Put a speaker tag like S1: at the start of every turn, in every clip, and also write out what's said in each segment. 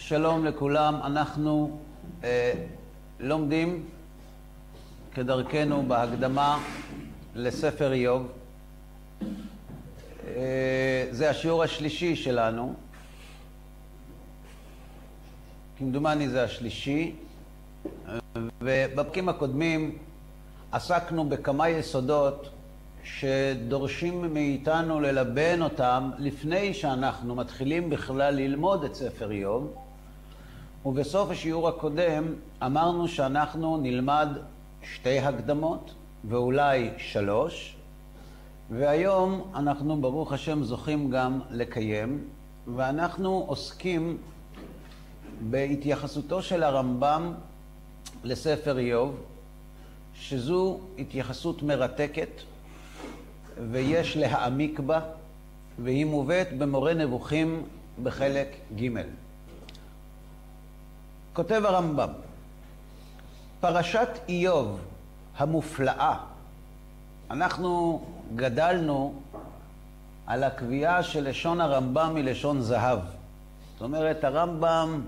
S1: שלום לכולם, אנחנו אה, לומדים כדרכנו בהקדמה לספר איוב. אה, זה השיעור השלישי שלנו, כמדומני זה השלישי, ובפרקים הקודמים עסקנו בכמה יסודות שדורשים מאיתנו ללבן אותם לפני שאנחנו מתחילים בכלל ללמוד את ספר איוב. ובסוף השיעור הקודם אמרנו שאנחנו נלמד שתי הקדמות ואולי שלוש, והיום אנחנו ברוך השם זוכים גם לקיים, ואנחנו עוסקים בהתייחסותו של הרמב"ם לספר איוב, שזו התייחסות מרתקת ויש להעמיק בה, והיא מובאת במורה נבוכים בחלק ג'. כותב הרמב"ם, פרשת איוב המופלאה, אנחנו גדלנו על הקביעה של לשון הרמב"ם היא לשון זהב. זאת אומרת, הרמב"ם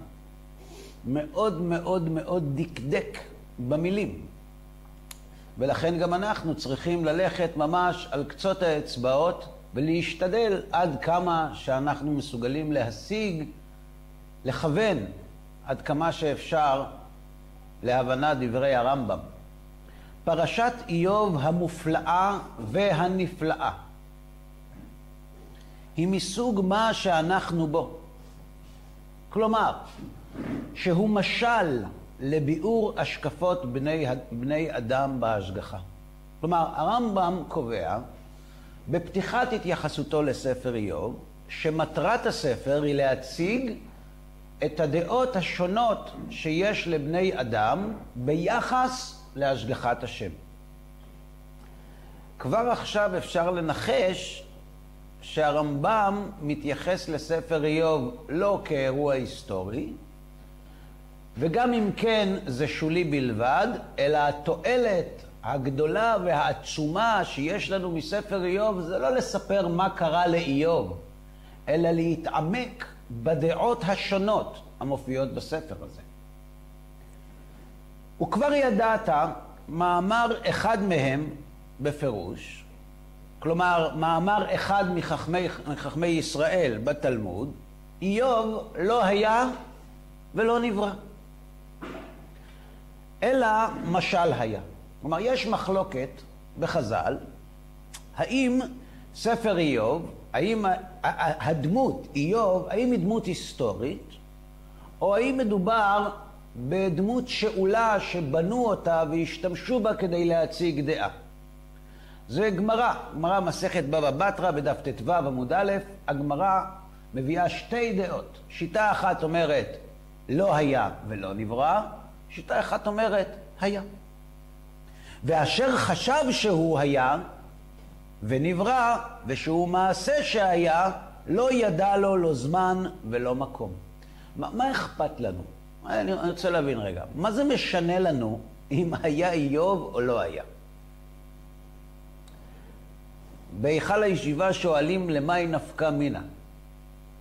S1: מאוד מאוד מאוד דקדק במילים. ולכן גם אנחנו צריכים ללכת ממש על קצות האצבעות ולהשתדל עד כמה שאנחנו מסוגלים להשיג, לכוון עד כמה שאפשר להבנת דברי הרמב"ם. פרשת איוב המופלאה והנפלאה היא מסוג מה שאנחנו בו. כלומר, שהוא משל לביאור השקפות בני, בני אדם בהשגחה. כלומר, הרמב"ם קובע בפתיחת התייחסותו לספר איוב, שמטרת הספר היא להציג את הדעות השונות שיש לבני אדם ביחס להשגחת השם. כבר עכשיו אפשר לנחש שהרמב"ם מתייחס לספר איוב לא כאירוע היסטורי, וגם אם כן זה שולי בלבד, אלא התועלת הגדולה והעצומה שיש לנו מספר איוב זה לא לספר מה קרה לאיוב, אלא להתעמק בדעות השונות המופיעות בספר הזה. וכבר ידעת מאמר אחד מהם בפירוש, כלומר מאמר אחד מחכמי, מחכמי ישראל בתלמוד, איוב לא היה ולא נברא. אלא משל היה. כלומר, יש מחלוקת בחז"ל, האם ספר איוב, האם הדמות איוב, האם היא דמות היסטורית, או האם מדובר בדמות שאולה שבנו אותה והשתמשו בה כדי להציג דעה. זה גמרא, גמרא מסכת בבא בתרא בדף ט"ו עמוד א', הגמרא מביאה שתי דעות. שיטה אחת אומרת לא היה ולא נברא, שיטה אחת אומרת, היה. ואשר חשב שהוא היה, ונברא, ושהוא מעשה שהיה, לא ידע לו לא זמן ולא מקום. מה, מה אכפת לנו? אני רוצה להבין רגע, מה זה משנה לנו אם היה איוב או לא היה? בהיכל הישיבה שואלים למאי נפקא מינה.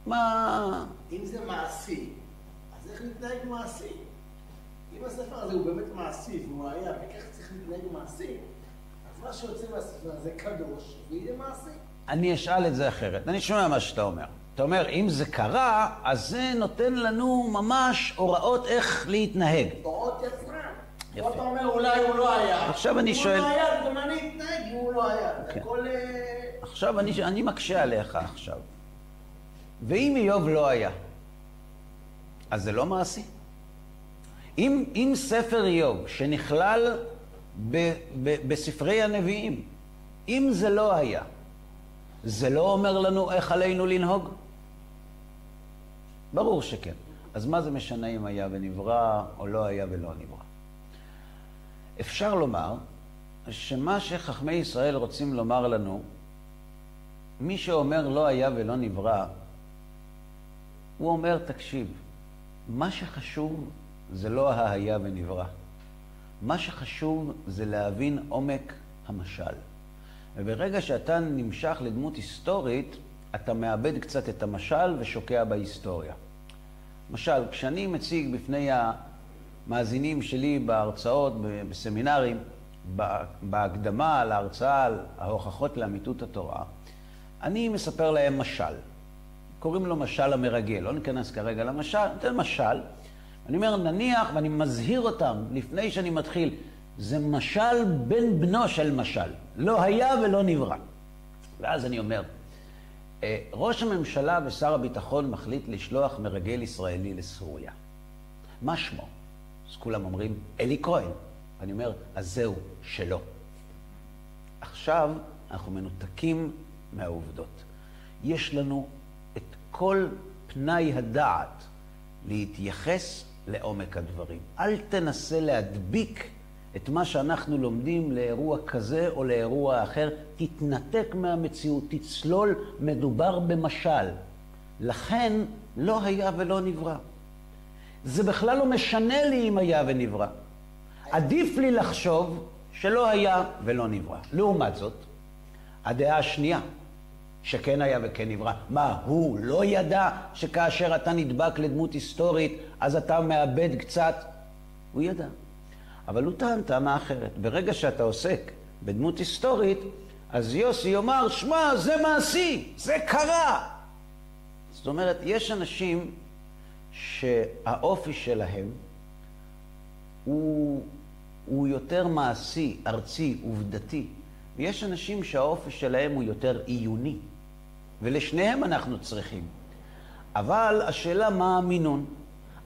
S1: מה...
S2: אם זה מעשי, אז איך נתנהג מעשי? אם הספר הזה הוא באמת מעשי, והוא היה, וכך צריך להתנהג מעשי, מה שיוצא מהספר הזה קדוש, ויהיה מעשי.
S1: אני אשאל את זה אחרת. אני שומע מה שאתה אומר. אתה אומר, אם זה קרה, אז זה נותן לנו ממש הוראות איך להתנהג.
S2: הוראות יצרן.
S1: יפה.
S2: פה אתה אומר, אולי הוא לא היה.
S1: עכשיו אני שואל-
S2: אם הוא לא היה, גם אני אתנהג אם הוא לא היה. זה
S1: כן.
S2: הכל... אה,
S1: עכשיו אני, אני מקשה עליך עכשיו. ואם איוב לא היה, אז זה לא מעשי. אם, אם ספר איוב, שנכלל ב, ב, בספרי הנביאים, אם זה לא היה, זה לא אומר לנו איך עלינו לנהוג? ברור שכן. אז מה זה משנה אם היה ונברא או לא היה ולא נברא? אפשר לומר שמה שחכמי ישראל רוצים לומר לנו, מי שאומר לא היה ולא נברא, הוא אומר, תקשיב, מה שחשוב זה לא ההיה ונברא. מה שחשוב זה להבין עומק המשל. וברגע שאתה נמשך לדמות היסטורית, אתה מאבד קצת את המשל ושוקע בהיסטוריה. למשל, כשאני מציג בפני המאזינים שלי בהרצאות, בסמינרים, בהקדמה להרצאה על ההוכחות לאמיתות התורה, אני מספר להם משל. קוראים לו משל המרגל, לא ניכנס כרגע למשל, ניתן משל. אני אומר, נניח, ואני מזהיר אותם לפני שאני מתחיל, זה משל בן בנו של משל. לא היה ולא נברא. ואז אני אומר, אה, ראש הממשלה ושר הביטחון מחליט לשלוח מרגל ישראלי לסוריה. מה שמו? אז כולם אומרים, אלי כהן. אני אומר, אז זהו, שלא. עכשיו אנחנו מנותקים מהעובדות. יש לנו את כל פנאי הדעת להתייחס לעומק הדברים. אל תנסה להדביק את מה שאנחנו לומדים לאירוע כזה או לאירוע אחר, תתנתק מהמציאות, תצלול, מדובר במשל. לכן לא היה ולא נברא. זה בכלל לא משנה לי אם היה ונברא. עדיף לי לחשוב שלא היה ולא נברא. לעומת זאת, הדעה השנייה, שכן היה וכן נברא. מה, הוא לא ידע שכאשר אתה נדבק לדמות היסטורית, אז אתה מאבד קצת? הוא ידע. אבל הוא טען טענה אחרת. ברגע שאתה עוסק בדמות היסטורית, אז יוסי יאמר, שמע, זה מעשי, זה קרה. זאת אומרת, יש אנשים שהאופי שלהם הוא, הוא יותר מעשי, ארצי, עובדתי, ויש אנשים שהאופי שלהם הוא יותר עיוני, ולשניהם אנחנו צריכים. אבל השאלה מה המינון.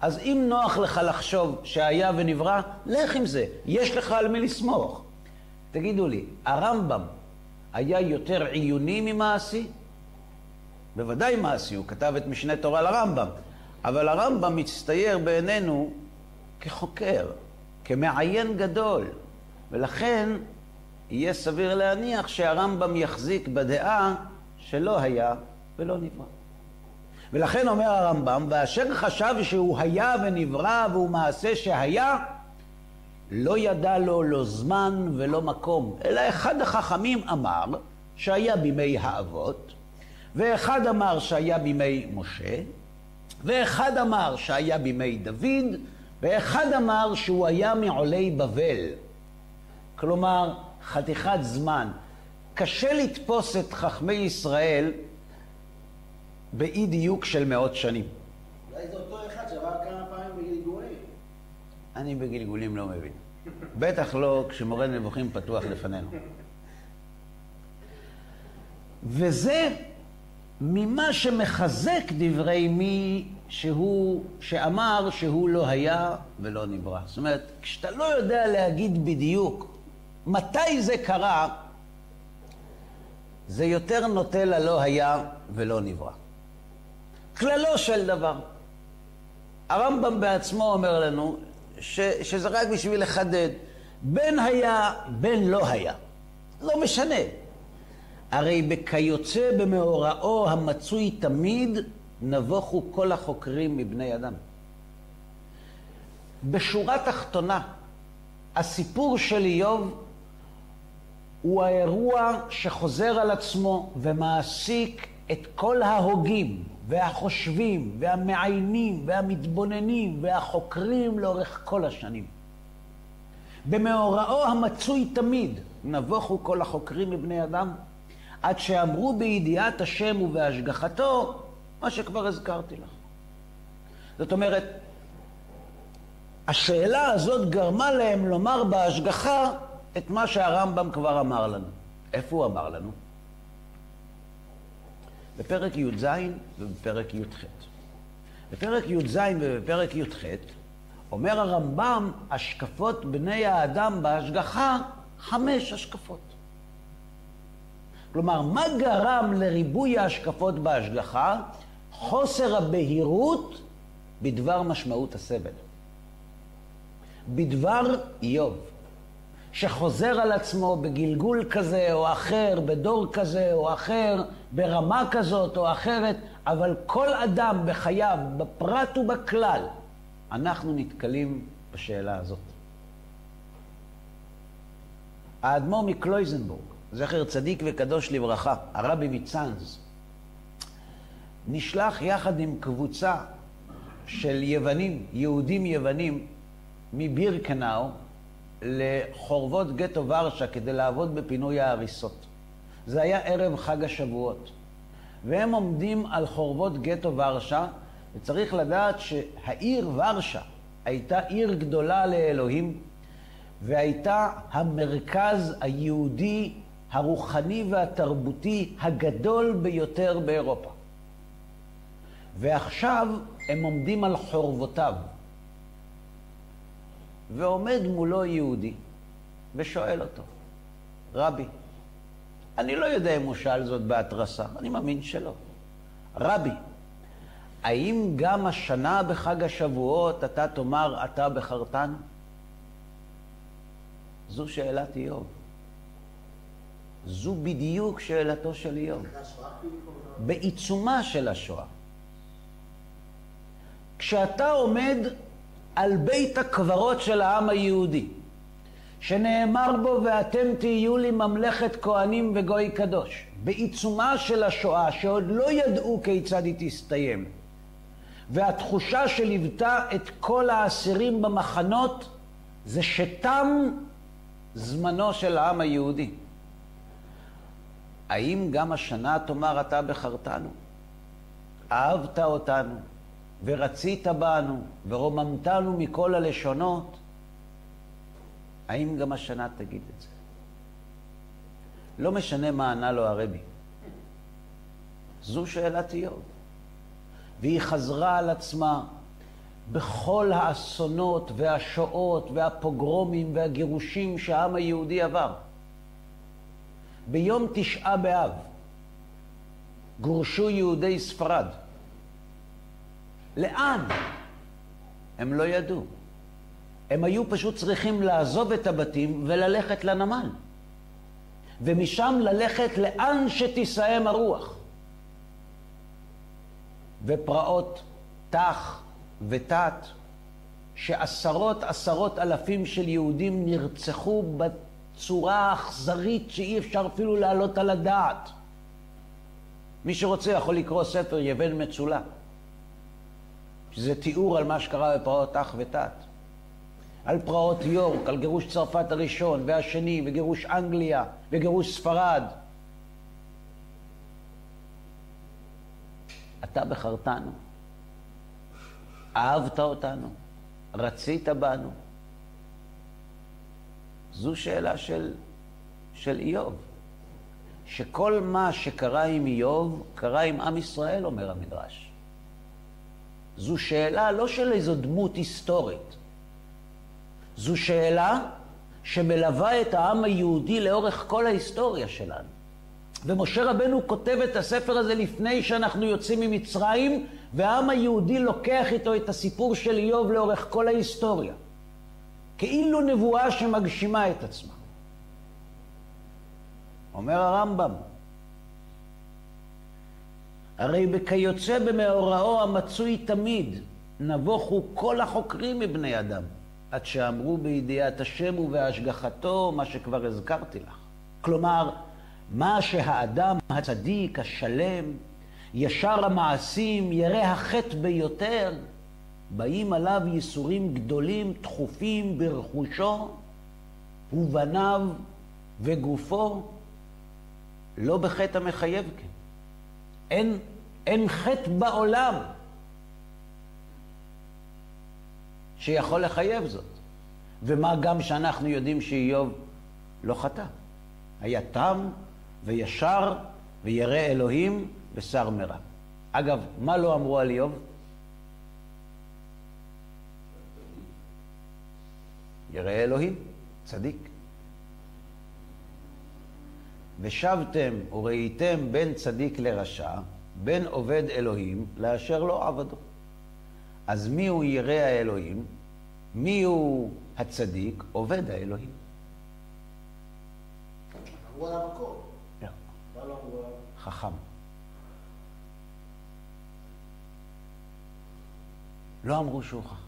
S1: אז אם נוח לך לחשוב שהיה ונברא, לך עם זה, יש לך על מי לסמוך. תגידו לי, הרמב"ם היה יותר עיוני ממעשי? בוודאי מעשי, הוא כתב את משנה תורה לרמב"ם, אבל הרמב"ם מצטייר בעינינו כחוקר, כמעיין גדול, ולכן יהיה סביר להניח שהרמב"ם יחזיק בדעה שלא היה ולא נברא. ולכן אומר הרמב"ם, ואשר חשב שהוא היה ונברא והוא מעשה שהיה, לא ידע לו לא זמן ולא מקום, אלא אחד החכמים אמר שהיה בימי האבות, ואחד אמר שהיה בימי משה, ואחד אמר שהיה בימי דוד, ואחד אמר שהוא היה מעולי בבל. כלומר, חתיכת זמן. קשה לתפוס את חכמי ישראל באי דיוק של מאות שנים.
S2: אולי זה אותו אחד שעבר כמה פעמים בגלגולים.
S1: אני בגלגולים לא מבין. בטח לא כשמורה נבוכים פתוח לפנינו. וזה ממה שמחזק דברי מי שהוא, שאמר שהוא לא היה ולא נברא. זאת אומרת, כשאתה לא יודע להגיד בדיוק מתי זה קרה, זה יותר נוטה ללא היה ולא נברא. כללו של דבר. הרמב"ם בעצמו אומר לנו ש, שזה רק בשביל לחדד. בין היה, בין לא היה. לא משנה. הרי בכיוצא במאורעו המצוי תמיד, נבוכו כל החוקרים מבני אדם. בשורה תחתונה, הסיפור של איוב הוא האירוע שחוזר על עצמו ומעסיק את כל ההוגים והחושבים והמעיינים והמתבוננים והחוקרים לאורך כל השנים. במאורעו המצוי תמיד, נבוכו כל החוקרים מבני אדם, עד שאמרו בידיעת השם ובהשגחתו, מה שכבר הזכרתי לך. זאת אומרת, השאלה הזאת גרמה להם לומר בהשגחה את מה שהרמב"ם כבר אמר לנו. איפה הוא אמר לנו? בפרק י"ז ובפרק י"ח. בפרק י"ז ובפרק י"ח אומר הרמב"ם, השקפות בני האדם בהשגחה, חמש השקפות. כלומר, מה גרם לריבוי ההשקפות בהשגחה? חוסר הבהירות בדבר משמעות הסבל. בדבר איוב. שחוזר על עצמו בגלגול כזה או אחר, בדור כזה או אחר, ברמה כזאת או אחרת, אבל כל אדם בחייו, בפרט ובכלל, אנחנו נתקלים בשאלה הזאת. האדמו"ר מקלויזנבורג, זכר צדיק וקדוש לברכה, הרבי מצאנז, נשלח יחד עם קבוצה של יוונים, יהודים יוונים, מבירקנאו לחורבות גטו ורשה כדי לעבוד בפינוי ההריסות. זה היה ערב חג השבועות. והם עומדים על חורבות גטו ורשה, וצריך לדעת שהעיר ורשה הייתה עיר גדולה לאלוהים, והייתה המרכז היהודי הרוחני והתרבותי הגדול ביותר באירופה. ועכשיו הם עומדים על חורבותיו. ועומד מולו יהודי ושואל אותו, רבי, אני לא יודע אם הוא שאל זאת בהתרסה, אני מאמין שלא. רבי, האם גם השנה בחג השבועות אתה תאמר אתה בחרתנו? זו שאלת איוב. זו בדיוק שאלתו של איוב. בעיצומה של השואה. כשאתה עומד על בית הקברות של העם היהודי, שנאמר בו ואתם תהיו לי ממלכת כהנים וגוי קדוש, בעיצומה של השואה שעוד לא ידעו כיצד היא תסתיים, והתחושה שליוותה את כל האסירים במחנות זה שתם זמנו של העם היהודי. האם גם השנה תאמר אתה בחרתנו? אהבת אותנו, ורצית בנו, ורוממתנו מכל הלשונות? האם גם השנה תגיד את זה? לא משנה מה ענה לו הרבי. זו שאלת איוב. והיא חזרה על עצמה בכל האסונות והשואות והפוגרומים והגירושים שהעם היהודי עבר. ביום תשעה באב גורשו יהודי ספרד. לאן? הם לא ידעו. הם היו פשוט צריכים לעזוב את הבתים וללכת לנמל. ומשם ללכת לאן שתישאם הרוח. ופרעות תח ותת, שעשרות עשרות אלפים של יהודים נרצחו בצורה האכזרית שאי אפשר אפילו להעלות על הדעת. מי שרוצה יכול לקרוא ספר יבן מצולע, שזה תיאור על מה שקרה בפרעות תח ותת. על פרעות יורק, על גירוש צרפת הראשון והשני, וגירוש אנגליה, וגירוש ספרד. אתה בחרתנו. אהבת אותנו, רצית בנו. זו שאלה של, של איוב. שכל מה שקרה עם איוב, קרה עם עם ישראל, אומר המדרש. זו שאלה לא של איזו דמות היסטורית. זו שאלה שמלווה את העם היהודי לאורך כל ההיסטוריה שלנו. ומשה רבנו כותב את הספר הזה לפני שאנחנו יוצאים ממצרים, והעם היהודי לוקח איתו את הסיפור של איוב לאורך כל ההיסטוריה. כאילו נבואה שמגשימה את עצמה. אומר הרמב"ם, הרי בכיוצא במאורעו המצוי תמיד, נבוכו כל החוקרים מבני אדם. עד שאמרו בידיעת השם ובהשגחתו מה שכבר הזכרתי לך. כלומר, מה שהאדם הצדיק, השלם, ישר המעשים, ירא החטא ביותר, באים עליו ייסורים גדולים, תכופים ברכושו ובניו וגופו, לא בחטא המחייב כן. אין, אין חטא בעולם שיכול לחייב זאת. ומה גם שאנחנו יודעים שאיוב לא חטא. היה תם וישר וירא אלוהים ושר מרע. אגב, מה לא אמרו על איוב? ירא אלוהים, צדיק. ושבתם וראיתם בין צדיק לרשע, בין עובד אלוהים לאשר לא עבדו. אז מי הוא ירא האלוהים? מי הוא הצדיק? עובד האלוהים. לא.
S2: לא?
S1: חכם. לא אמרו שהוא חכם.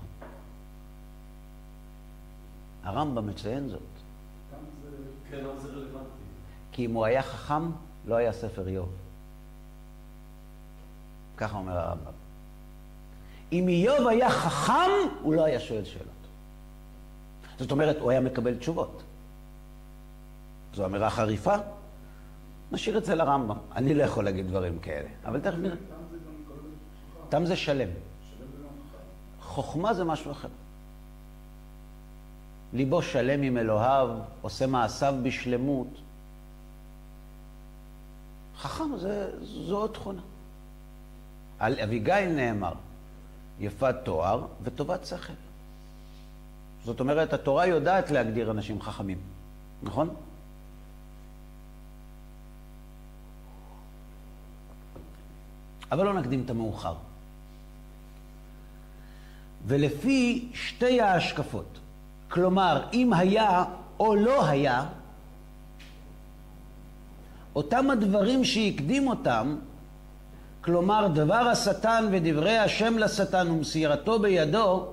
S1: הרמב"ם מציין זאת.
S3: כן, אבל זה רלוונטי.
S1: כי אם הוא היה חכם, לא היה ספר איוב. ככה אומר הרמב"ם. אם איוב היה חכם, הוא לא היה שואל שאלות. זאת אומרת, הוא היה מקבל תשובות. זו אמירה חריפה? נשאיר את זה לרמב"ם. אני לא יכול להגיד דברים כאלה, אבל תכף נראה. תם זה שלם. חוכמה זה משהו אחר. ליבו שלם עם אלוהיו, עושה מעשיו בשלמות. חכם זה, זו עוד תכונה. על אביגיל נאמר, יפת תואר וטובת שכל. זאת אומרת, התורה יודעת להגדיר אנשים חכמים, נכון? אבל לא נקדים את המאוחר. ולפי שתי ההשקפות, כלומר, אם היה או לא היה, אותם הדברים שהקדים אותם, כלומר דבר השטן ודברי השם לשטן ומסירתו בידו,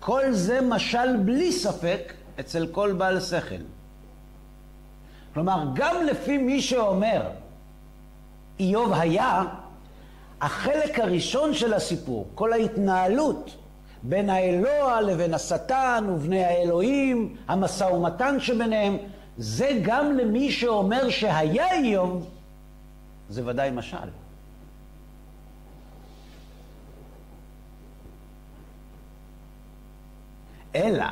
S1: כל זה משל בלי ספק אצל כל בעל שכל. כלומר, גם לפי מי שאומר איוב היה, החלק הראשון של הסיפור, כל ההתנהלות בין האלוה לבין השטן ובני האלוהים, המשא ומתן שביניהם, זה גם למי שאומר שהיה איוב, זה ודאי משל. אלא,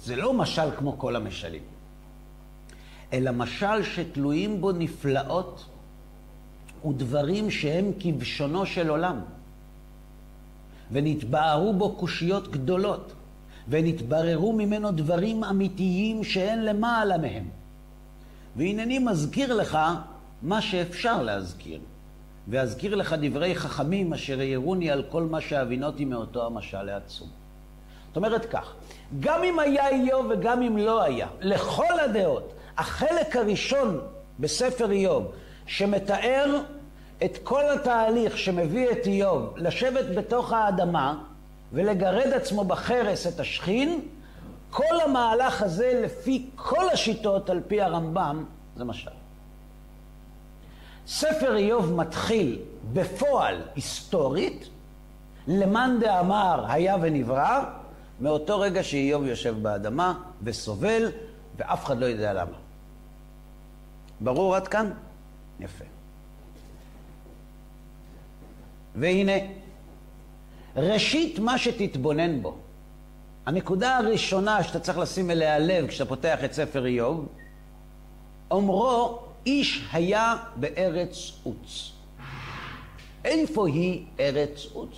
S1: זה לא משל כמו כל המשלים, אלא משל שתלויים בו נפלאות ודברים שהם כבשונו של עולם. ונתבהרו בו קושיות גדולות, ונתבררו ממנו דברים אמיתיים שאין למעלה מהם. והנני מזכיר לך מה שאפשר להזכיר, ואזכיר לך דברי חכמים אשר העירוני על כל מה שהבינותי מאותו המשל העצום. זאת אומרת כך, גם אם היה איוב וגם אם לא היה, לכל הדעות, החלק הראשון בספר איוב, שמתאר את כל התהליך שמביא את איוב לשבת בתוך האדמה ולגרד עצמו בחרס את השכין, כל המהלך הזה לפי כל השיטות על פי הרמב"ם זה משל. ספר איוב מתחיל בפועל היסטורית, למאן דאמר היה ונברא, מאותו רגע שאיוב יושב באדמה וסובל, ואף אחד לא יודע למה. ברור עד כאן? יפה. והנה, ראשית מה שתתבונן בו, הנקודה הראשונה שאתה צריך לשים אליה לב כשאתה פותח את ספר איוב, אומרו איש היה בארץ עוץ. איפה היא ארץ עוץ?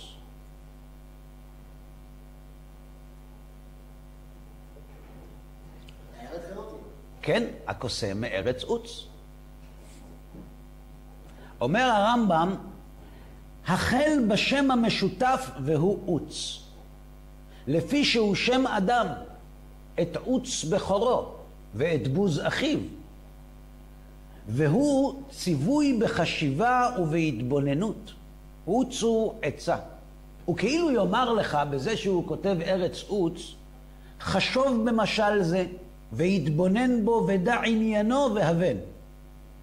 S1: כן, הקוסם מארץ עוץ. אומר הרמב"ם, החל בשם המשותף והוא עוץ. לפי שהוא שם אדם, את עוץ בכורו ואת בוז אחיו. והוא ציווי בחשיבה ובהתבוננות. עוץ הוא עצה. הוא כאילו יאמר לך, בזה שהוא כותב ארץ עוץ, חשוב במשל זה, והתבונן בו ודע עניינו והבן.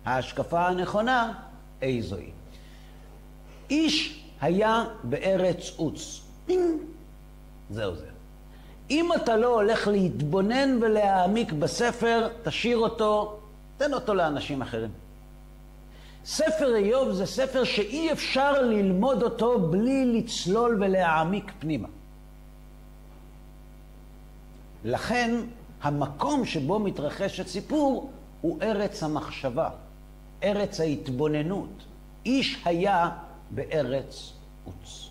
S1: ההשקפה הנכונה, איזו היא. איש היה בארץ עוץ. זהו זה. אם אתה לא הולך להתבונן ולהעמיק בספר, תשאיר אותו, תן אותו לאנשים אחרים. ספר איוב זה ספר שאי אפשר ללמוד אותו בלי לצלול ולהעמיק פנימה. לכן, המקום שבו מתרחש הסיפור הוא ארץ המחשבה, ארץ ההתבוננות. איש היה בארץ עוץ.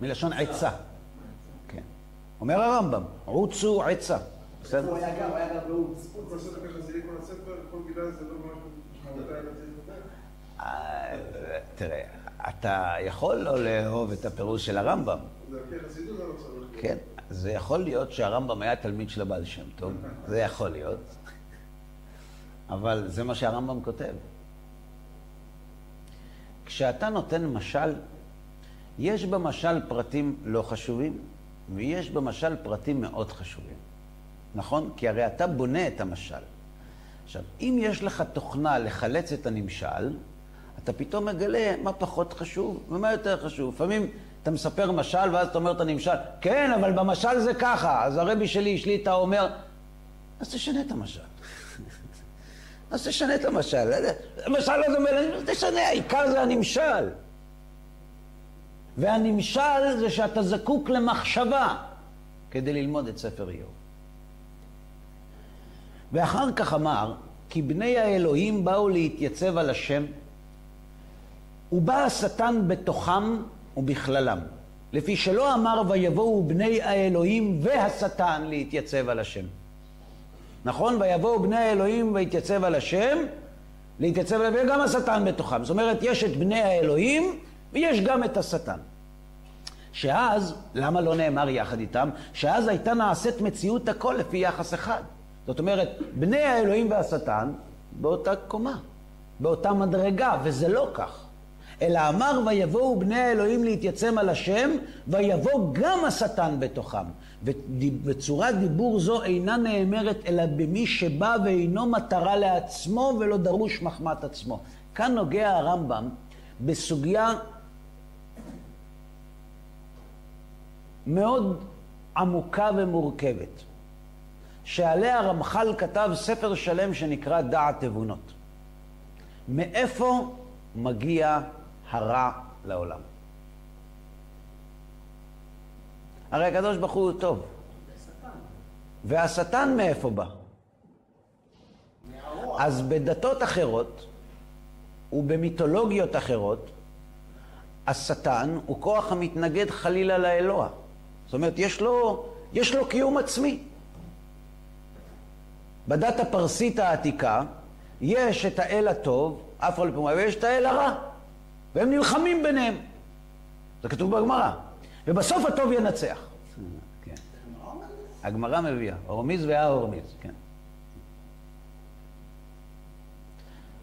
S1: מלשון עצה. כן. אומר הרמב"ם, עוץ הוא עצה. בסדר?
S2: הוא היה גם, היה גם בעוץ.
S1: תראה, אתה יכול לא לאהוב את הפירוש של הרמב"ם.
S3: צריך.
S1: כן, זה יכול להיות שהרמב"ם היה תלמיד של הבעל שם טוב, זה יכול להיות. אבל זה מה שהרמב"ם כותב. כשאתה נותן משל, יש במשל פרטים לא חשובים, ויש במשל פרטים מאוד חשובים. נכון? כי הרי אתה בונה את המשל. עכשיו, אם יש לך תוכנה לחלץ את הנמשל, אתה פתאום מגלה מה פחות חשוב ומה יותר חשוב. לפעמים אתה מספר משל ואז אתה אומר את הנמשל, כן, אבל במשל זה ככה. אז הרבי שלי, שליטה, אומר, אז תשנה את המשל. אז תשנה את המשל. המשל הזה אומר, תשנה, העיקר זה הנמשל. והנמשל זה שאתה זקוק למחשבה כדי ללמוד את ספר איוב. ואחר כך אמר, כי בני האלוהים באו להתייצב על השם, ובא השטן בתוכם ובכללם. לפי שלא אמר ויבואו בני האלוהים והשטן להתייצב על השם. נכון? ויבואו בני האלוהים ויתייצב על השם, להתייצב עליו, וגם השטן בתוכם. זאת אומרת, יש את בני האלוהים ויש גם את השטן. שאז, למה לא נאמר יחד איתם? שאז הייתה נעשית מציאות הכל לפי יחס אחד. זאת אומרת, בני האלוהים והשטן באותה קומה, באותה מדרגה, וזה לא כך. אלא אמר ויבואו בני האלוהים להתייצם על השם, ויבוא גם השטן בתוכם. וצורת דיבור זו אינה נאמרת אלא במי שבא ואינו מטרה לעצמו ולא דרוש מחמת עצמו. כאן נוגע הרמב"ם בסוגיה מאוד עמוקה ומורכבת, שעליה הרמח"ל כתב ספר שלם שנקרא דעת תבונות. מאיפה מגיע הרע לעולם? הרי הקדוש ברוך הוא טוב. והשטן מאיפה בא? אז בדתות אחרות ובמיתולוגיות אחרות, השטן הוא כוח המתנגד חלילה לאלוה. זאת אומרת, יש לו, יש לו קיום עצמי. בדת הפרסית העתיקה יש את האל הטוב, אף על פי ויש את האל הרע, והם נלחמים ביניהם. זה כתוב בגמרא. ובסוף הטוב ינצח. כן. הגמרא מביאה, הורמיז וההורמיז, כן.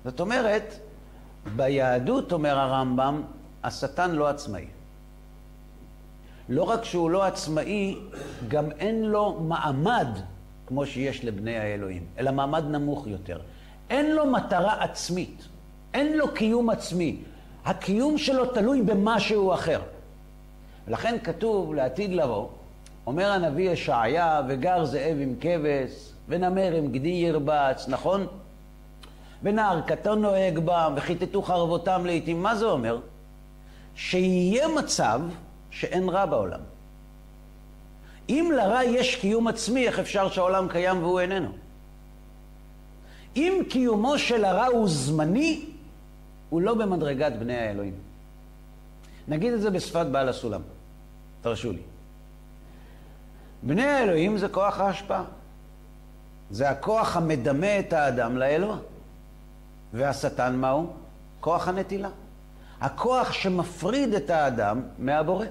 S1: זאת אומרת, ביהדות, אומר הרמב"ם, השטן לא עצמאי. לא רק שהוא לא עצמאי, גם אין לו מעמד כמו שיש לבני האלוהים, אלא מעמד נמוך יותר. אין לו מטרה עצמית, אין לו קיום עצמי. הקיום שלו תלוי במשהו אחר. ולכן כתוב לעתיד לבוא, אומר הנביא ישעיה, וגר זאב עם כבש, ונמר עם גדי ירבץ, נכון? ונער קטון נוהג בם, וכיתתו חרבותם לעתים. מה זה אומר? שיהיה מצב שאין רע בעולם. אם לרע יש קיום עצמי, איך אפשר שהעולם קיים והוא איננו? אם קיומו של הרע הוא זמני, הוא לא במדרגת בני האלוהים. נגיד את זה בשפת בעל הסולם. תרשו לי. בני האלוהים זה כוח ההשפעה. זה הכוח המדמה את האדם לאלוה. והשטן מהו? כוח הנטילה. הכוח שמפריד את האדם מהבורא.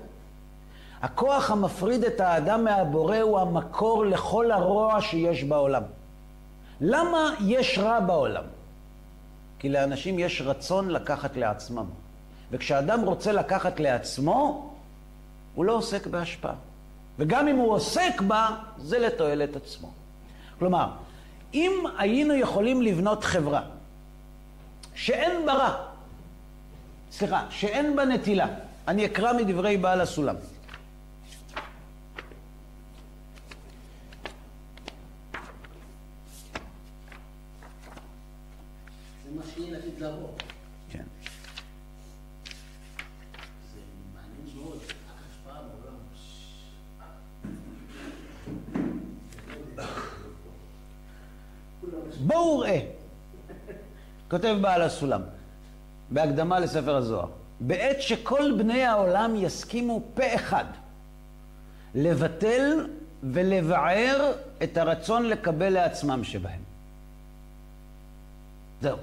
S1: הכוח המפריד את האדם מהבורא הוא המקור לכל הרוע שיש בעולם. למה יש רע בעולם? כי לאנשים יש רצון לקחת לעצמם. וכשאדם רוצה לקחת לעצמו, הוא לא עוסק בהשפעה. וגם אם הוא עוסק בה, זה לתועלת עצמו. כלומר, אם היינו יכולים לבנות חברה שאין בה רע, סליחה, שאין בה נטילה, אני אקרא מדברי בעל הסולם. בואו ראה, כותב בעל הסולם, בהקדמה לספר הזוהר, בעת שכל בני העולם יסכימו פה אחד לבטל ולבער את הרצון לקבל לעצמם שבהם. זהו.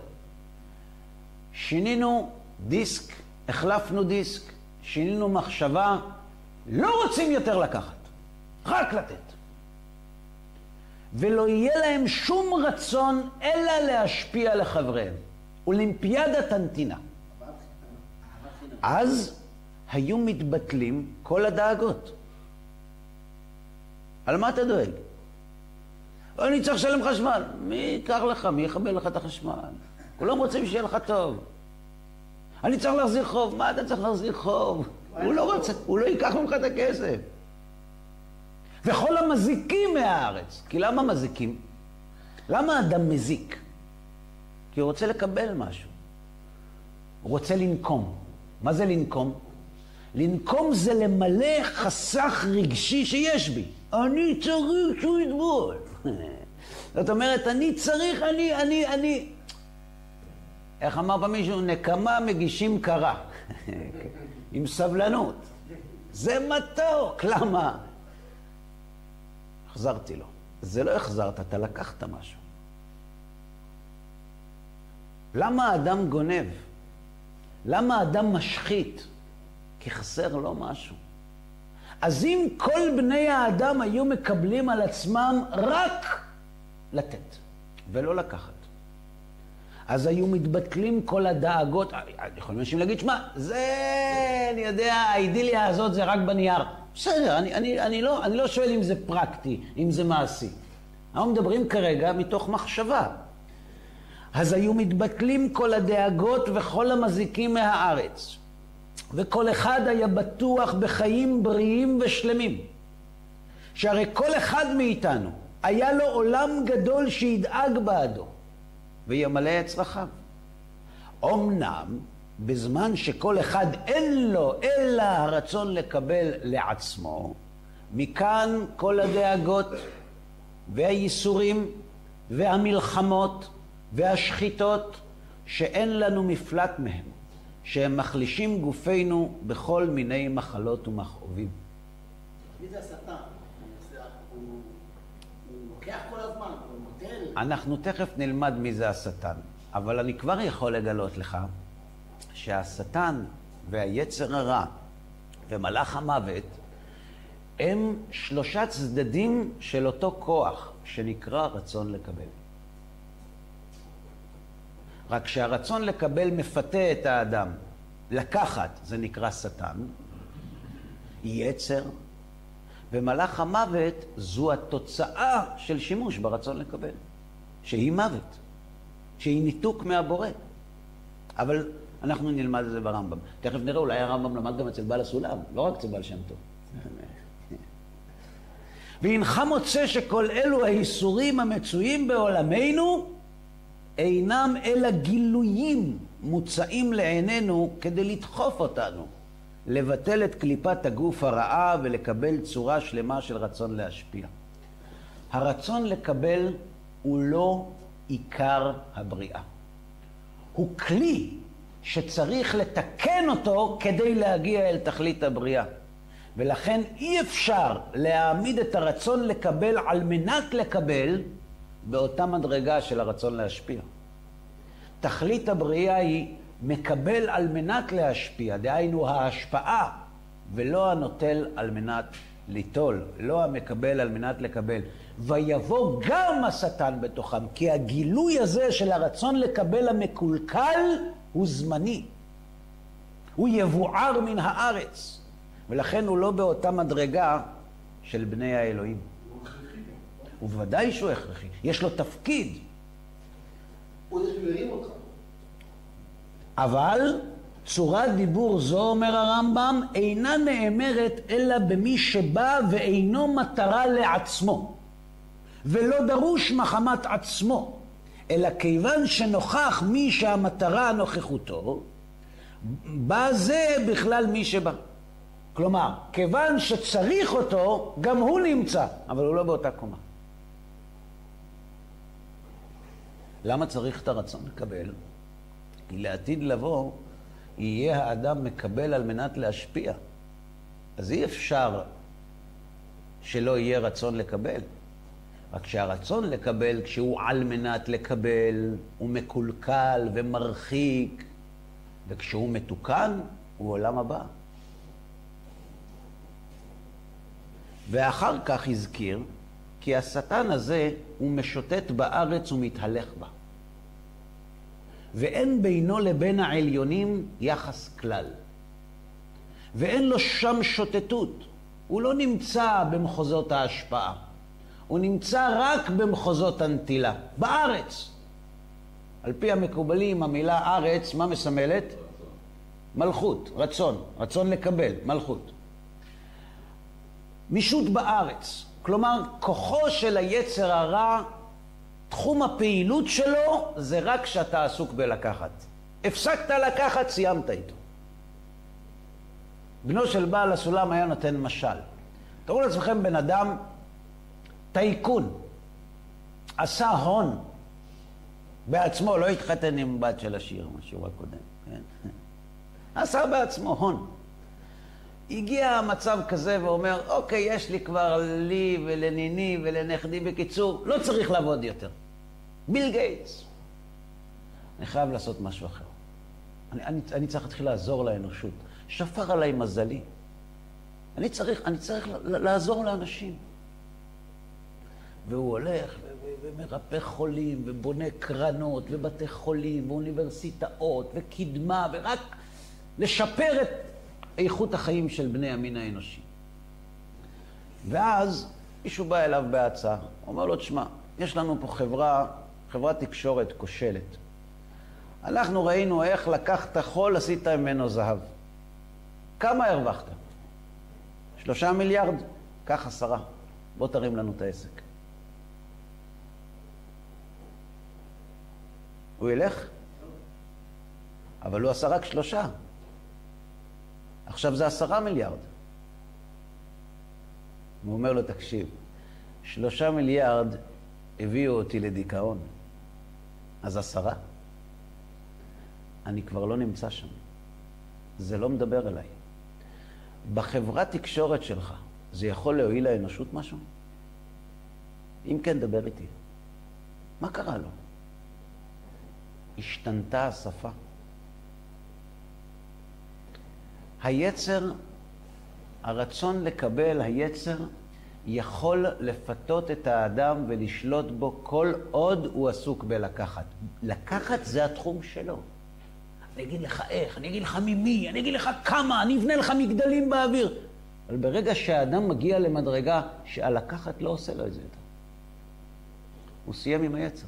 S1: שינינו דיסק, החלפנו דיסק, שינינו מחשבה, לא רוצים יותר לקחת, רק לתת. ולא יהיה להם שום רצון אלא להשפיע לחבריהם. אולימפיאדת הנתינה. אז היו מתבטלים כל הדאגות. על מה אתה דואג? אני צריך לשלם חשמל. מי ייקח לך? מי יכבל לך את החשמל? כולם רוצים שיהיה לך טוב. אני צריך להחזיר חוב. מה אתה צריך להחזיר חוב? הוא לא רוצה, הוא לא ייקח ממך את הכסף. וכל המזיקים מהארץ. כי למה מזיקים? למה אדם מזיק? כי הוא רוצה לקבל משהו. הוא רוצה לנקום. מה זה לנקום? לנקום זה למלא חסך רגשי שיש בי. אני צריך שהוא יטבול. זאת אומרת, אני צריך, אני, אני, אני... איך אמר פעם מישהו? נקמה מגישים קרה. עם סבלנות. זה מתוק. למה? החזרתי לו. זה לא החזרת, אתה לקחת משהו. למה האדם גונב? למה האדם משחית? כי חסר לו משהו. אז אם כל בני האדם היו מקבלים על עצמם רק לתת ולא לקחת, אז היו מתבטלים כל הדאגות. יכולים אנשים להגיד, שמע, זה, אני יודע, האידיליה הזאת זה רק בנייר. בסדר, אני, אני, אני, לא, אני לא שואל אם זה פרקטי, אם זה מעשי. אנחנו מדברים כרגע מתוך מחשבה. אז היו מתבטלים כל הדאגות וכל המזיקים מהארץ. וכל אחד היה בטוח בחיים בריאים ושלמים. שהרי כל אחד מאיתנו היה לו עולם גדול שידאג בעדו וימלא את צרכיו. אמנם בזמן שכל אחד אין לו אלא הרצון לקבל לעצמו, מכאן כל הדאגות והייסורים והמלחמות והשחיטות שאין לנו מפלט מהם. שהם מחלישים גופנו בכל מיני מחלות ומכאובים. אנחנו תכף נלמד מי זה השטן, אבל אני כבר יכול לגלות לך שהשטן והיצר הרע ומלאך המוות הם שלושה צדדים של אותו כוח שנקרא רצון לקבל. רק שהרצון לקבל מפתה את האדם. לקחת, זה נקרא שטן, יצר, ומלאך המוות זו התוצאה של שימוש ברצון לקבל, שהיא מוות, שהיא ניתוק מהבורא. אבל אנחנו נלמד את זה ברמב"ם. תכף נראה, אולי הרמב"ם למד גם אצל בעל הסולם, לא רק אצל בעל שם טוב. והנך מוצא שכל אלו האיסורים המצויים בעולמנו אינם אלא גילויים מוצאים לעינינו כדי לדחוף אותנו, לבטל את קליפת הגוף הרעה ולקבל צורה שלמה של רצון להשפיע. הרצון לקבל הוא לא עיקר הבריאה. הוא כלי שצריך לתקן אותו כדי להגיע אל תכלית הבריאה. ולכן אי אפשר להעמיד את הרצון לקבל על מנת לקבל באותה מדרגה של הרצון להשפיע. תכלית הבריאה היא מקבל על מנת להשפיע, דהיינו ההשפעה, ולא הנוטל על מנת ליטול, לא המקבל על מנת לקבל. ויבוא גם השטן בתוכם, כי הגילוי הזה של הרצון לקבל המקולקל הוא זמני. הוא יבוער מן הארץ, ולכן הוא לא באותה מדרגה של בני האלוהים. ובוודאי שהוא הכרחי, יש לו תפקיד.
S2: הוא שמרים אותך.
S1: אבל צורת דיבור זו, אומר הרמב"ם, אינה נאמרת אלא במי שבא ואינו מטרה לעצמו, ולא דרוש מחמת עצמו, אלא כיוון שנוכח מי שהמטרה נוכחותו, בא זה בכלל מי שבא. כלומר, כיוון שצריך אותו, גם הוא נמצא, אבל הוא לא באותה קומה. למה צריך את הרצון לקבל? כי לעתיד לבוא יהיה האדם מקבל על מנת להשפיע. אז אי אפשר שלא יהיה רצון לקבל. רק שהרצון לקבל, כשהוא על מנת לקבל, הוא מקולקל ומרחיק, וכשהוא מתוקן, הוא עולם הבא. ואחר כך הזכיר כי השטן הזה הוא משוטט בארץ ומתהלך בה. ואין בינו לבין העליונים יחס כלל. ואין לו שם שוטטות. הוא לא נמצא במחוזות ההשפעה. הוא נמצא רק במחוזות הנטילה, בארץ. על פי המקובלים, המילה ארץ, מה מסמלת? מלכות, רצון, רצון לקבל, מלכות. מישות בארץ, כלומר, כוחו של היצר הרע, תחום הפעילות שלו זה רק כשאתה עסוק בלקחת. הפסקת לקחת, סיימת איתו. בנו של בעל הסולם היה נותן משל. תראו לעצמכם בן אדם טייקון, עשה הון בעצמו, לא התחתן עם בת של השיר, משהו הקודם, כן? עשה בעצמו הון. הגיע המצב כזה ואומר, אוקיי, יש לי כבר לי ולניני ולנכדי, בקיצור, לא צריך לעבוד יותר. ביל גייטס. אני חייב לעשות משהו אחר. אני, אני, אני צריך להתחיל לעזור לאנושות. שפר עליי מזלי. אני צריך, אני צריך לעזור לאנשים. והוא הולך ומרפא חולים, ובונה קרנות, ובתי חולים, ואוניברסיטאות, וקדמה, ורק לשפר את איכות החיים של בני המין האנושי. ואז מישהו בא אליו בהצעה, אומר לו, תשמע, יש לנו פה חברה, חברת תקשורת כושלת. אנחנו ראינו איך לקחת חול, עשית ממנו זהב. כמה הרווחת? שלושה מיליארד? קח עשרה. בוא תרים לנו את העסק. הוא ילך? אבל הוא עשה רק שלושה. עכשיו זה עשרה מיליארד. הוא אומר לו, תקשיב, שלושה מיליארד הביאו אותי לדיכאון, אז עשרה? אני כבר לא נמצא שם. זה לא מדבר אליי. בחברת תקשורת שלך, זה יכול להועיל לאנושות משהו? אם כן, דבר איתי. מה קרה לו? השתנתה השפה. היצר, הרצון לקבל, היצר, יכול לפתות את האדם ולשלוט בו כל עוד הוא עסוק בלקחת. לקחת זה התחום שלו. אני אגיד לך איך, אני אגיד לך ממי, אני אגיד לך כמה, אני אבנה לך מגדלים באוויר. אבל ברגע שהאדם מגיע למדרגה שהלקחת לא עושה לו את זה יותר, הוא סיים עם היצר.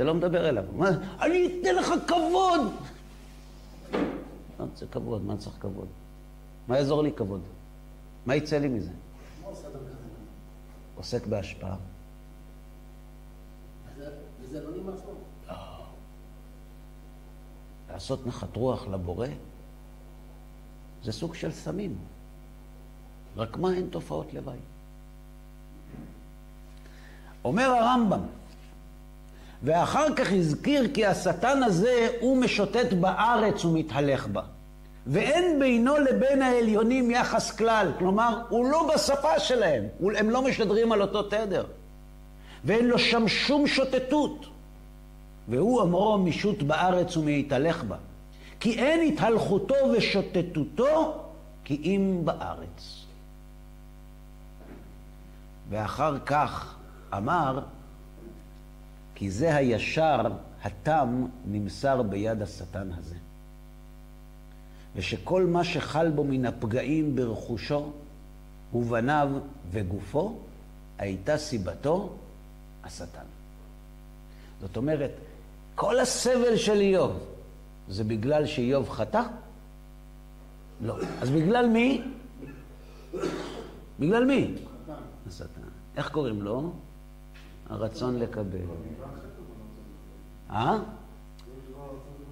S1: אתה לא מדבר אליו. מה, אני אתן לך כבוד! לא רוצה כבוד, מה צריך כבוד? מה יעזור לי כבוד? מה יצא לי מזה? עוסק בהשפעה.
S2: וזה לא נמאס לו?
S1: לא. לעשות נחת רוח לבורא זה סוג של סמים. רק מה הן תופעות לוואי? אומר הרמב"ם, ואחר כך הזכיר כי השטן הזה הוא משוטט בארץ ומתהלך בה. ואין בינו לבין העליונים יחס כלל. כלומר, הוא לא בשפה שלהם, הם לא משדרים על אותו תדר. ואין לו שם שום שוטטות. והוא אמרו משוט בארץ ומהתהלך בה. כי אין התהלכותו ושוטטותו כי אם בארץ. ואחר כך אמר, כי זה הישר, התם, נמסר ביד השטן הזה. ושכל מה שחל בו מן הפגעים ברכושו ובניו וגופו, הייתה סיבתו השטן. זאת אומרת, כל הסבל של איוב זה בגלל שאיוב חטא? לא. אז בגלל מי? בגלל מי? השטן. איך קוראים לו? הרצון לקבל. אה?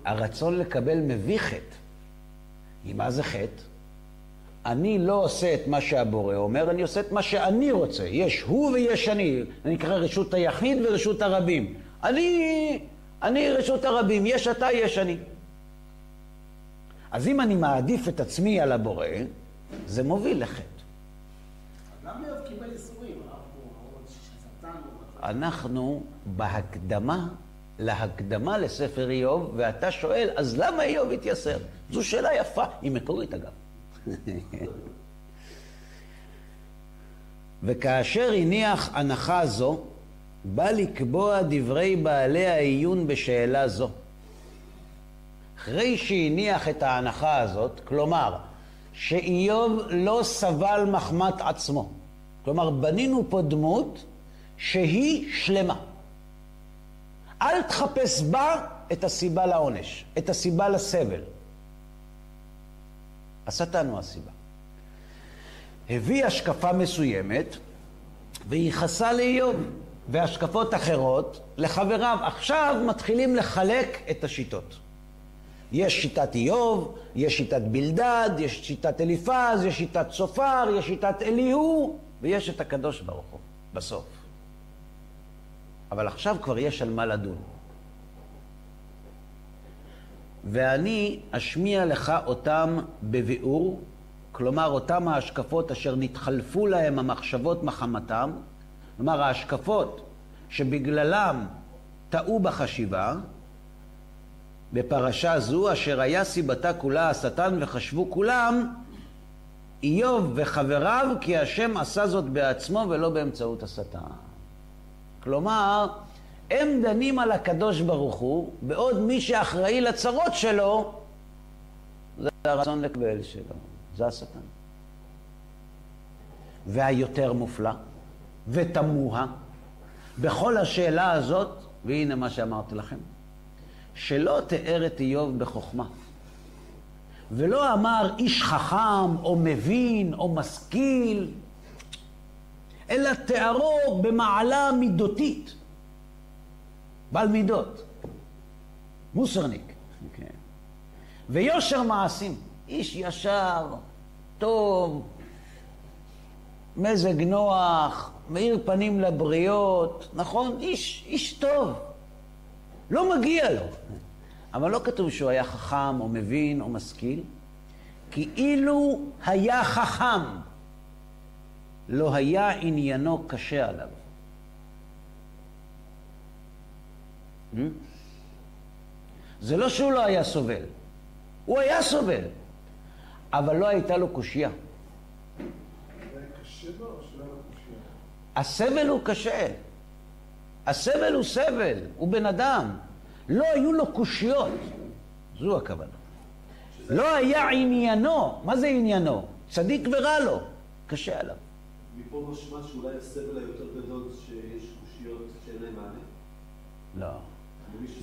S1: הרצון לקבל מביא חטא. מה זה חטא? אני לא עושה את מה שהבורא אומר, אני עושה את מה שאני רוצה. יש הוא ויש אני. זה נקרא רשות היחיד ורשות הרבים. אני, אני רשות הרבים, יש אתה, יש אני. אז אם אני מעדיף את עצמי על הבורא, זה מוביל לחטא.
S2: למה איוב קיבל ייסורים?
S1: אנחנו בהקדמה להקדמה לספר איוב, ואתה שואל, אז למה איוב התייסר? זו שאלה יפה, היא מקורית אגב. וכאשר הניח הנחה זו, בא לקבוע דברי בעלי העיון בשאלה זו. אחרי שהניח את ההנחה הזאת, כלומר, שאיוב לא סבל מחמת עצמו. כלומר, בנינו פה דמות שהיא שלמה. אל תחפש בה את הסיבה לעונש, את הסיבה לסבל. השטן הוא הסיבה. הביא השקפה מסוימת וייחסה לאיוב, והשקפות אחרות לחבריו. עכשיו מתחילים לחלק את השיטות. יש שיטת איוב, יש שיטת בלדד, יש שיטת אליפז, יש שיטת צופר, יש שיטת אליהו, ויש את הקדוש ברוך הוא, בסוף. אבל עכשיו כבר יש על מה לדון. ואני אשמיע לך אותם בביאור, כלומר אותם ההשקפות אשר נתחלפו להם המחשבות מחמתם, כלומר ההשקפות שבגללם טעו בחשיבה, בפרשה זו, אשר היה סיבתה כולה השטן וחשבו כולם, איוב וחבריו, כי השם עשה זאת בעצמו ולא באמצעות השטן. כלומר, הם דנים על הקדוש ברוך הוא, בעוד מי שאחראי לצרות שלו, זה הרצון לקבל שלו, זה השטן. והיותר מופלא ותמוה בכל השאלה הזאת, והנה מה שאמרתי לכם, שלא תיאר את איוב בחוכמה, ולא אמר איש חכם או מבין או משכיל, אלא תיארו במעלה מידותית. בעל מידות, מוסרניק, okay. כן. ויושר מעשים, איש ישר, טוב, מזג נוח, מאיר פנים לבריות, נכון? איש, איש טוב, לא מגיע לו. אבל לא כתוב שהוא היה חכם או מבין או משכיל, כי אילו היה חכם, לא היה עניינו קשה עליו. Hmm? זה לא שהוא לא היה סובל, הוא היה סובל, אבל לא הייתה לו קושייה. הסבל הוא קשה. הסבל הוא סבל, הוא בן אדם. לא היו לו קושיות, זו הכוונה. לא היה עניינו, מה זה עניינו? צדיק ורע לו, קשה עליו.
S4: מפה משמע שאולי הסבל היותר גדול שיש קושיות שאין להם מענה?
S1: לא.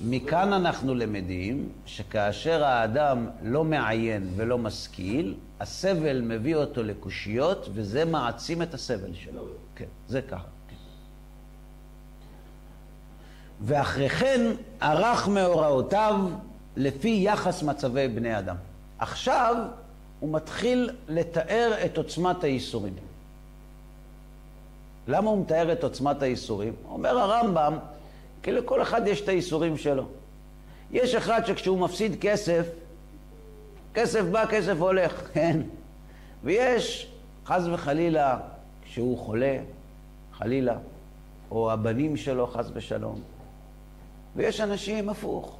S1: מכאן אנחנו למדים שכאשר האדם לא מעיין ולא משכיל, הסבל מביא אותו לקושיות, וזה מעצים את הסבל שלו. כן, זה ככה. כן. ואחרי כן ערך מאורעותיו לפי יחס מצבי בני אדם. עכשיו הוא מתחיל לתאר את עוצמת הייסורים. למה הוא מתאר את עוצמת הייסורים? אומר הרמב"ם, כי לכל אחד יש את הייסורים שלו. יש אחד שכשהוא מפסיד כסף, כסף בא, כסף הולך, כן? ויש, חס וחלילה, כשהוא חולה, חלילה, או הבנים שלו, חס ושלום. ויש אנשים הפוך.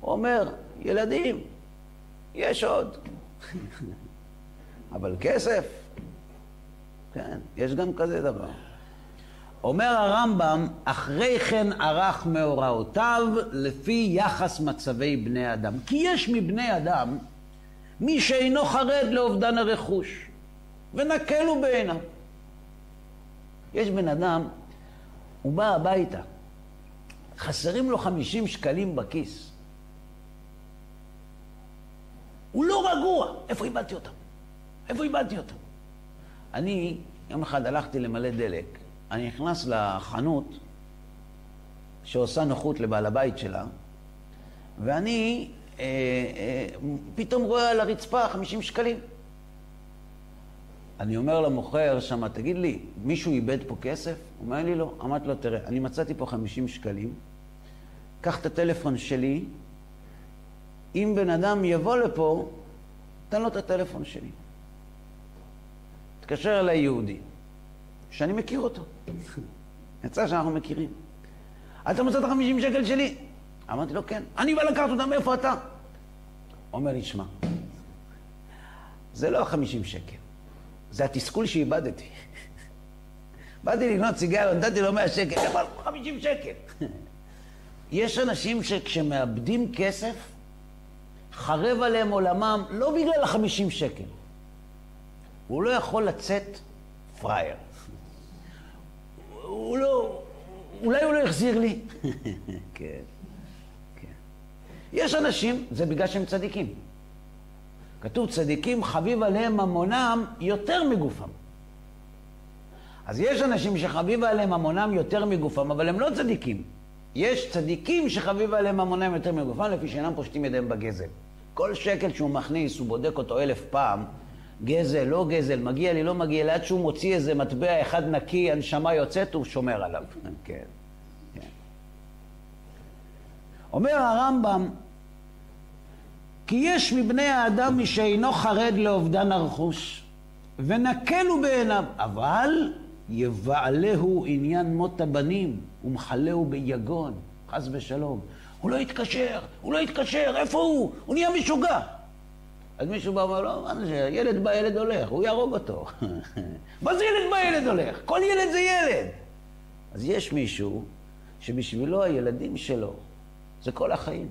S1: הוא אומר, ילדים, יש עוד. אבל כסף, כן, יש גם כזה דבר. אומר הרמב"ם, אחרי כן ערך מאורעותיו לפי יחס מצבי בני אדם. כי יש מבני אדם מי שאינו חרד לאובדן הרכוש, ונקל הוא בעיניו. יש בן אדם, הוא בא הביתה, חסרים לו חמישים שקלים בכיס. הוא לא רגוע. איפה איבדתי אותם? איפה איבדתי אותם? אני יום אחד הלכתי למלא דלק, אני נכנס לחנות שעושה נוחות לבעל הבית שלה, ואני אה, אה, פתאום רואה על הרצפה 50 שקלים. אני אומר למוכר שם, תגיד לי, מישהו איבד פה כסף? הוא אומר לי לא. אמרתי לו, תראה, אני מצאתי פה 50 שקלים, קח את הטלפון שלי, אם בן אדם יבוא לפה, תן לו את הטלפון שלי. תתקשר אליי יהודי. שאני מכיר אותו. יצא שאנחנו מכירים. אתה מוצא את החמישים שקל שלי? אמרתי לו, כן. אני בא לקחת אותם, מאיפה אתה? אומר לי, שמע, זה לא החמישים שקל, זה התסכול שאיבדתי. באתי לקנות סיגריה, נתתי לו מאה שקל, איפה חמישים שקל? יש אנשים שכשמאבדים כסף, חרב עליהם עולמם לא בגלל החמישים שקל. הוא לא יכול לצאת פראייר. הוא לא, אולי הוא לא החזיר לי. כן, כן. יש אנשים, זה בגלל שהם צדיקים. כתוב צדיקים חביב עליהם ממונם יותר מגופם. אז יש אנשים שחביב עליהם ממונם יותר מגופם, אבל הם לא צדיקים. יש צדיקים שחביב עליהם ממונם יותר מגופם, לפי שאינם פושטים ידיהם בגזל. כל שקל שהוא מכניס, הוא בודק אותו אלף פעם, גזל, לא גזל, מגיע לי, לא מגיע לי, עד שהוא מוציא איזה מטבע אחד נקי, הנשמה יוצאת, הוא שומר עליו. כן, כן. אומר הרמב"ם, כי יש מבני האדם מי שאינו חרד לאובדן הרכוש, ונקל הוא בעיניו, אבל יבעלהו עניין מות הבנים, ומחלהו ביגון, חס ושלום. הוא לא התקשר, הוא לא התקשר, איפה הוא? הוא נהיה משוגע. אז מישהו בא ואומר לו, מה זה, ילד בא, ילד הולך, הוא יהרוג אותו. מה זה ילד בא, ילד הולך? כל ילד זה ילד. אז יש מישהו שבשבילו הילדים שלו זה כל החיים.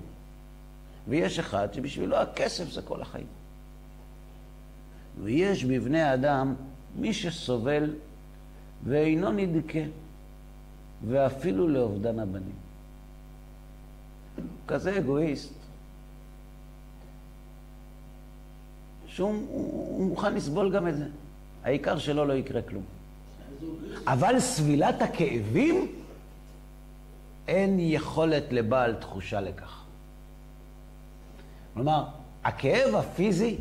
S1: ויש אחד שבשבילו הכסף זה כל החיים. ויש בבני האדם מי שסובל ואינו נדכה, ואפילו לאובדן הבנים. כזה אגואיסט, שהוא הוא מוכן לסבול גם את זה. העיקר שלו לא יקרה כלום. אבל סבילת הכאבים, אין יכולת לבעל תחושה לכך. כלומר, הכאב הפיזי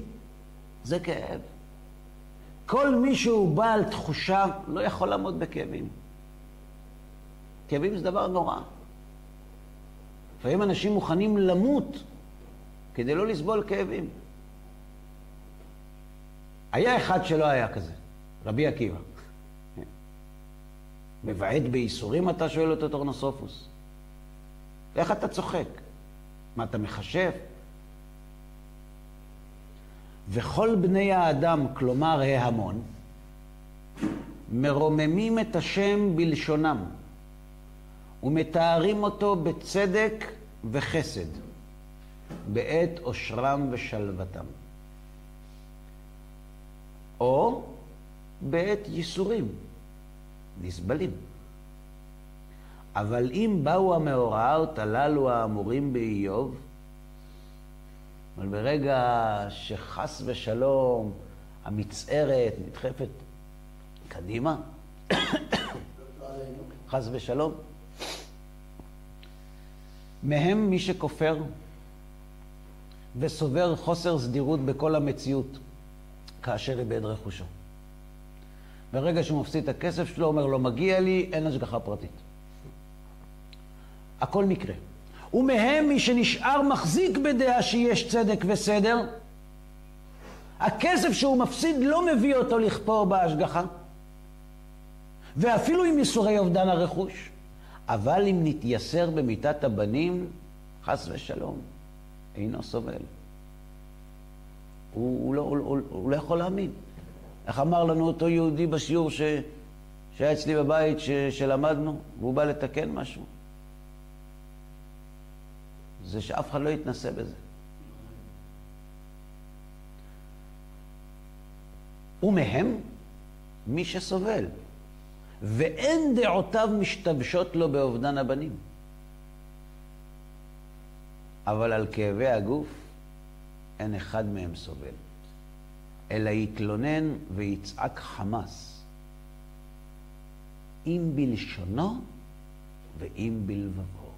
S1: זה כאב. כל מי שהוא בעל תחושה לא יכול לעמוד בכאבים. כאבים זה דבר נורא. לפעמים אנשים מוכנים למות כדי לא לסבול כאבים. היה אחד שלא היה כזה, רבי עקיבא. מבעט בייסורים אתה שואל אותו טורנוסופוס. איך אתה צוחק? מה, אתה מחשב? וכל בני האדם, כלומר ההמון, מרוממים את השם בלשונם ומתארים אותו בצדק וחסד, בעת עושרם ושלוותם. או בעת ייסורים, נסבלים. אבל אם באו המאורעות הללו האמורים באיוב, אבל ברגע שחס ושלום המצערת נדחפת קדימה, חס ושלום, מהם מי שכופר וסובר חוסר סדירות בכל המציאות כאשר איבד רכושו. ברגע שהוא מפסיד את הכסף שלו, אומר לו, מגיע לי, אין השגחה פרטית. הכל מקרה. ומהם מי שנשאר מחזיק בדעה שיש צדק וסדר, הכסף שהוא מפסיד לא מביא אותו לכפור בהשגחה, ואפילו עם ייסורי אובדן הרכוש. אבל אם נתייסר במיתת הבנים, חס ושלום, אינו סובל. הוא, הוא, לא, הוא, הוא, הוא לא יכול להאמין. איך אמר לנו אותו יהודי בשיעור ש, שהיה אצלי בבית, ש, שלמדנו, והוא בא לתקן משהו? זה שאף אחד לא יתנסה בזה. ומהם מי שסובל, ואין דעותיו משתבשות לו באובדן הבנים. אבל על כאבי הגוף אין אחד מהם סובל, אלא יתלונן ויצעק חמס, אם בלשונו ואם בלבבו.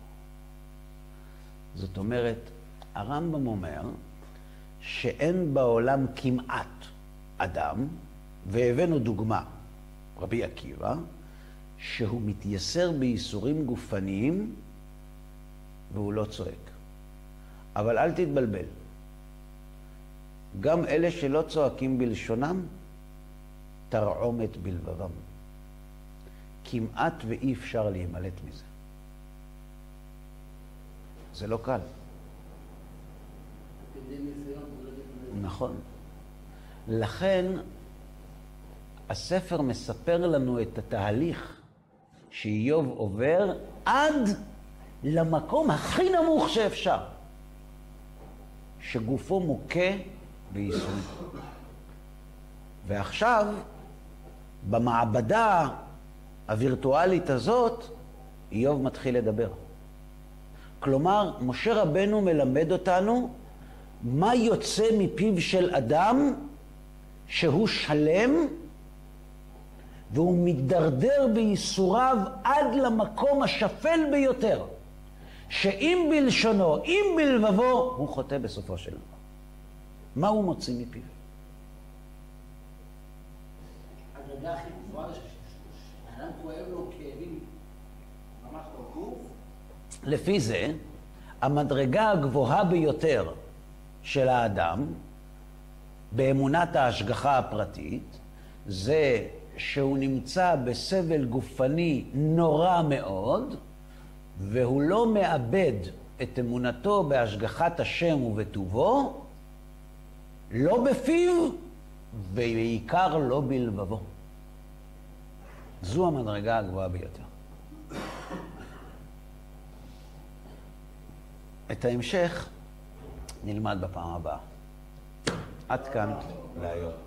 S1: זאת אומרת, הרמב"ם אומר שאין בעולם כמעט אדם, והבאנו דוגמה, רבי עקיבא, שהוא מתייסר בייסורים גופניים והוא לא צועק. אבל אל תתבלבל. גם אלה שלא צועקים בלשונם, תרעומת בלבבם. כמעט ואי אפשר להימלט מזה. זה לא קל. נכון. לכן הספר מספר לנו את התהליך שאיוב עובר עד למקום הכי נמוך שאפשר, שגופו מוכה בייסורים. ועכשיו, במעבדה הווירטואלית הזאת, איוב מתחיל לדבר. כלומר, משה רבנו מלמד אותנו מה יוצא מפיו של אדם שהוא שלם והוא מידרדר בייסוריו עד למקום השפל ביותר, שאם בלשונו, אם בלבבו, הוא חוטא בסופו של דבר. מה הוא מוציא מפיו?
S2: הדרגה הכי גבוהה זה שאדם כואב לו כאבים ממש בגוף,
S1: לפי זה, המדרגה הגבוהה ביותר של האדם באמונת ההשגחה הפרטית זה שהוא נמצא בסבל גופני נורא מאוד והוא לא מאבד את אמונתו בהשגחת השם ובטובו, לא בפיו ובעיקר לא בלבבו. זו המדרגה הגבוהה ביותר. את ההמשך נלמד בפעם הבאה. עד כאן להיום.